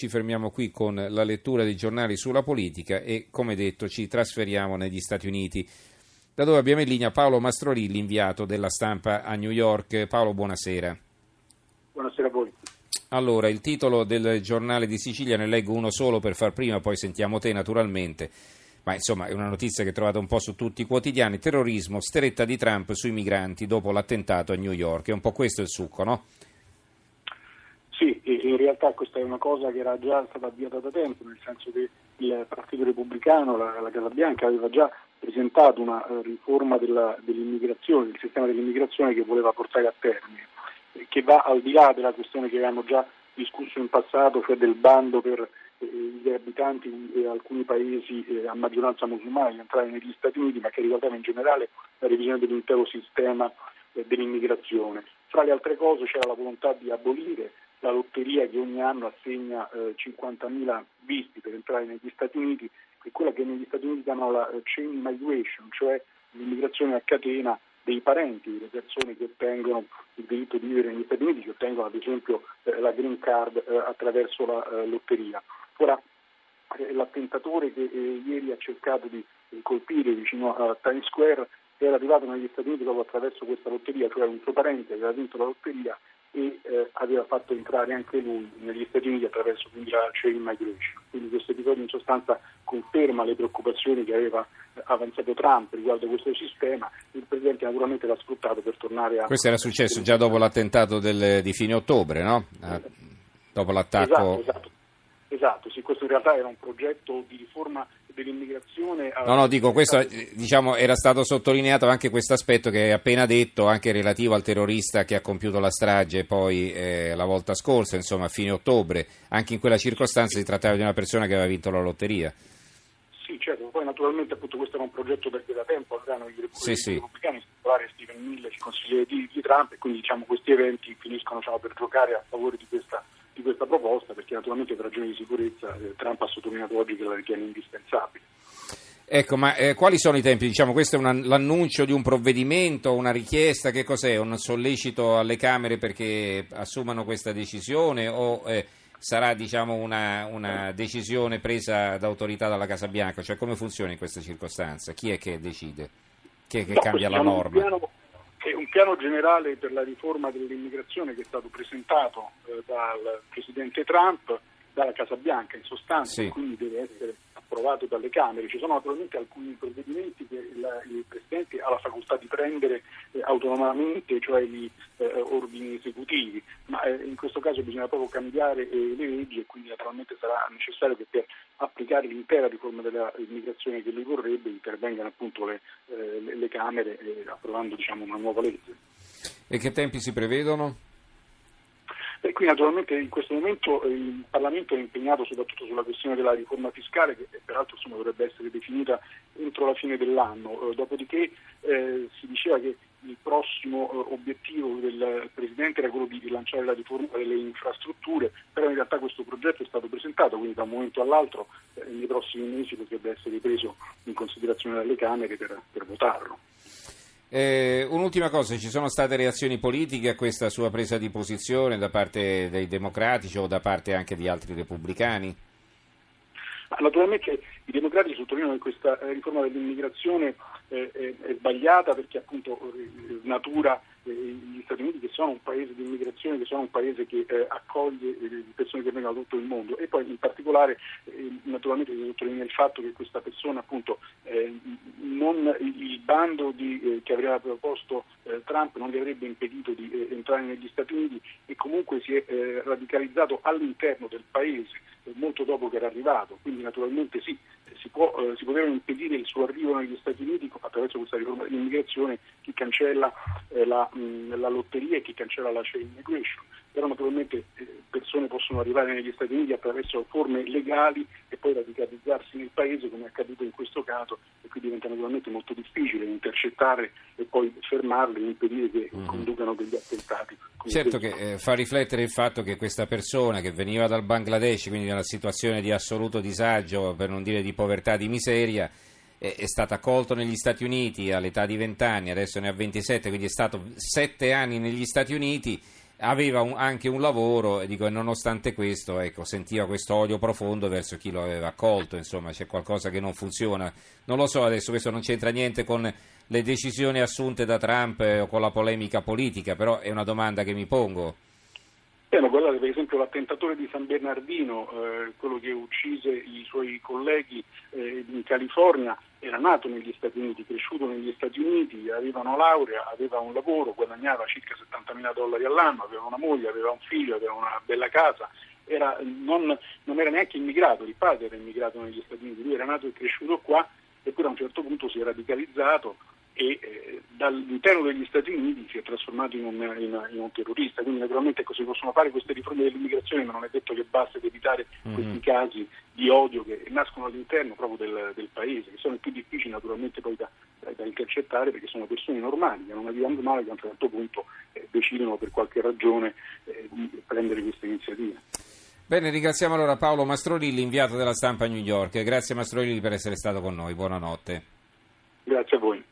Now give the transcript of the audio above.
Ci fermiamo qui con la lettura dei giornali sulla politica e, come detto, ci trasferiamo negli Stati Uniti, da dove abbiamo in linea Paolo Mastrorilli, inviato della stampa a New York. Paolo, buonasera. Buonasera a voi. Allora, il titolo del giornale di Sicilia ne leggo uno solo per far prima, poi sentiamo te naturalmente. Ma insomma è una notizia che trovate un po' su tutti i quotidiani. Terrorismo, stretta di Trump sui migranti dopo l'attentato a New York. È un po' questo il succo, no? Sì, in realtà questa è una cosa che era già stata avviata da tempo, nel senso che il Partito Repubblicano, la, la Casa Bianca, aveva già presentato una uh, riforma della, dell'immigrazione, del sistema dell'immigrazione che voleva portare a termine, che va al di là della questione che avevamo già discusso in passato, cioè del bando per eh, gli abitanti di eh, alcuni paesi eh, a maggioranza musulmana di entrare negli Stati Uniti, ma che riguardava in generale la revisione dell'intero sistema eh, dell'immigrazione. Fra le altre cose c'era la volontà di abolire la lotteria che ogni anno assegna eh, 50.000 visti per entrare negli Stati Uniti è quella che negli Stati Uniti chiamano la eh, chain migration, cioè l'immigrazione a catena dei parenti delle persone che ottengono il diritto di vivere negli Stati Uniti, che ottengono ad esempio eh, la green card eh, attraverso la eh, lotteria. Ora, eh, l'attentatore che ieri ha cercato di colpire vicino a Times Square era arrivato negli Stati Uniti proprio attraverso questa lotteria, cioè un suo parente che aveva vinto la lotteria e eh, aveva fatto entrare anche lui negli Stati Uniti attraverso quindi la chain migration. Quindi questo episodio in sostanza conferma le preoccupazioni che aveva eh, avanzato Trump riguardo questo sistema. Il Presidente naturalmente l'ha sfruttato per tornare a... Questo era successo già dopo l'attentato del, di fine ottobre, no? Ah, dopo l'attacco... Esatto, esatto. Esatto, sì, questo in realtà era un progetto di riforma dell'immigrazione. No, no, dico, questo diciamo, era stato sottolineato anche questo aspetto che hai appena detto, anche relativo al terrorista che ha compiuto la strage poi eh, la volta scorsa, insomma a fine ottobre. Anche in quella circostanza si trattava di una persona che aveva vinto la lotteria. Sì, certo, poi naturalmente appunto questo era un progetto perché da tempo avevano i sì, sì. repubblicani, in particolare Steven Miller, il consigliere di, di, Trump, e quindi diciamo, questi eventi finiscono diciamo, per giocare a favore di questa questa proposta perché naturalmente per ragioni di sicurezza eh, Trump ha sottolineato oggi che la ritiene indispensabile. Ecco, ma eh, quali sono i tempi? Diciamo, questo è una, l'annuncio di un provvedimento, una richiesta, che cos'è? Un sollecito alle Camere perché assumano questa decisione o eh, sarà diciamo, una, una, decisione presa da autorità dalla Casa Bianca? Cioè come funziona in questa circostanza? Chi è che decide? Chi è che no, cambia la norma? Piano, è un piano generale per la riforma dell'immigrazione che è stato presentato eh, dal Presidente Trump, dalla Casa Bianca in sostanza, sì. quindi deve essere approvato dalle Camere. Ci sono naturalmente alcuni provvedimenti che il, il Presidente ha la facoltà di prendere eh, autonomamente, cioè gli eh, ordini esecutivi, ma eh, in questo caso bisogna proprio cambiare eh, le leggi e quindi naturalmente sarà necessario che per applicare l'intera riforma dell'immigrazione che lui vorrebbe intervengano appunto le, eh, le, le Camere eh, approvando diciamo, una nuova legge. E che tempi si prevedono? E qui naturalmente in questo momento eh, il Parlamento è impegnato soprattutto sulla questione della riforma fiscale che peraltro insomma, dovrebbe essere definita entro la fine dell'anno, eh, dopodiché eh, si diceva che il prossimo eh, obiettivo del Presidente era quello di rilanciare la riforma delle infrastrutture, però in realtà questo progetto è stato presentato, quindi da un momento all'altro eh, nei prossimi mesi potrebbe essere preso in considerazione dalle Camere per, per votarlo. Eh, un'ultima cosa, ci sono state reazioni politiche a questa sua presa di posizione da parte dei democratici o da parte anche di altri repubblicani? Naturalmente i democratici sottolineano che questa eh, riforma dell'immigrazione eh, è, sbagliata perché appunto eh, natura gli Stati Uniti che sono un paese di immigrazione, che sono un paese che eh, accoglie eh, persone che vengono da tutto il mondo. E poi in particolare naturalmente si sottolinea il fatto che questa persona appunto non, il bando di, che aveva proposto Trump non gli avrebbe impedito di entrare negli Stati Uniti e comunque si è radicalizzato all'interno del paese molto dopo che era arrivato, quindi naturalmente sì, si, può, eh, si poteva impedire il suo arrivo negli Stati Uniti attraverso questa riforma dell'immigrazione chi cancella eh, la, mh, la, lotteria e chi cancella la chain migration. Però naturalmente eh, persone possono arrivare negli Stati Uniti attraverso forme legali e poi radicalizzarsi nel paese come è accaduto in questo caso e qui diventa naturalmente molto difficile intercettare e poi fermarli e impedire che mm-hmm. conducano degli attentati. Certo che eh, fa riflettere il fatto che questa persona che veniva dal Bangladesh, quindi da una situazione di assoluto disagio, per non dire di povertà, di miseria, è, è stato accolto negli Stati Uniti all'età di 20 anni, adesso ne ha 27, quindi è stato 7 anni negli Stati Uniti aveva un, anche un lavoro e dico, nonostante questo ecco, sentiva questo odio profondo verso chi lo aveva accolto, insomma c'è qualcosa che non funziona. Non lo so adesso, questo non c'entra niente con le decisioni assunte da Trump eh, o con la polemica politica, però è una domanda che mi pongo. Eh, ma guardate per esempio l'attentatore di San Bernardino, eh, quello che uccise i suoi colleghi eh, in California, era nato negli Stati Uniti, cresciuto negli Stati Uniti, aveva una laurea, aveva un lavoro, guadagnava circa 70 mila dollari all'anno, aveva una moglie, aveva un figlio, aveva una bella casa, era, non, non, era neanche immigrato, il padre era immigrato negli Stati Uniti, lui era nato e cresciuto qua, eppure a un certo punto si è radicalizzato, e eh, dall'interno degli Stati Uniti si è trasformato in un, in, in un, terrorista. Quindi naturalmente ecco, si possono fare queste riforme dell'immigrazione, ma non è detto che basta ad evitare mm-hmm. questi casi di odio che nascono all'interno proprio del, del, paese, che sono più difficili naturalmente poi da, da, intercettare perché sono persone normali, che non arrivano male, che a un certo punto eh, decidono per qualche ragione eh, di prendere queste iniziative. Bene, ringraziamo allora Paolo Mastrolilli, inviato della stampa a New York. Grazie Mastrolilli per essere stato con noi, buonanotte. Grazie a voi.